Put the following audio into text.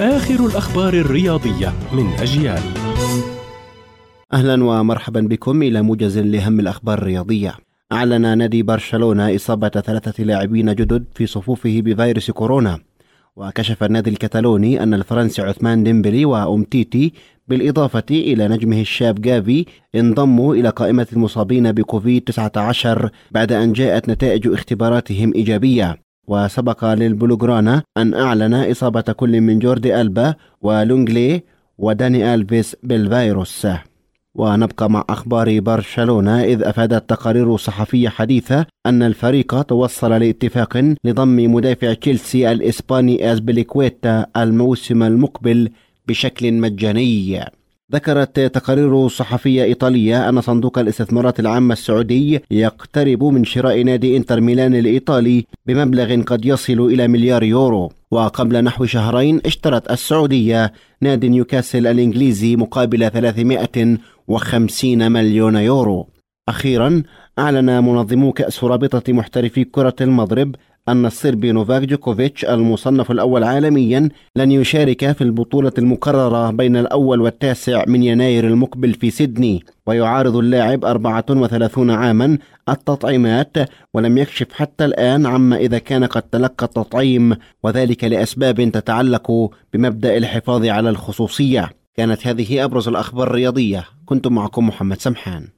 آخر الأخبار الرياضية من أجيال. أهلا ومرحبا بكم إلى موجز لهم الأخبار الرياضية. أعلن نادي برشلونة إصابة ثلاثة لاعبين جدد في صفوفه بفيروس كورونا. وكشف النادي الكتالوني أن الفرنسي عثمان ديمبلي وأمتيتي بالإضافة إلى نجمه الشاب جافي انضموا إلى قائمة المصابين بكوفيد 19 بعد أن جاءت نتائج اختباراتهم إيجابية. وسبق للبلوغرانا أن أعلن إصابة كل من جوردي ألبا ولونجلي وداني ألفيس بالفيروس. ونبقى مع أخبار برشلونة إذ أفادت تقارير صحفية حديثة أن الفريق توصل لاتفاق لضم مدافع تشيلسي الإسباني أزبليكويتا الموسم المقبل بشكل مجاني. ذكرت تقارير صحفية إيطالية أن صندوق الاستثمارات العامة السعودي يقترب من شراء نادي إنتر ميلان الإيطالي بمبلغ قد يصل إلى مليار يورو. وقبل نحو شهرين اشترت السعودية نادي نيوكاسل الإنجليزي مقابل 350 مليون يورو. أخيرا أعلن منظمو كأس رابطة محترفي كرة المضرب أن الصربي نوفاك جوكوفيتش المصنف الأول عالميا لن يشارك في البطولة المقررة بين الأول والتاسع من يناير المقبل في سيدني ويعارض اللاعب 34 عاما التطعيمات ولم يكشف حتى الآن عما إذا كان قد تلقى التطعيم وذلك لأسباب تتعلق بمبدأ الحفاظ على الخصوصية. كانت هذه أبرز الأخبار الرياضية. كنت معكم محمد سمحان.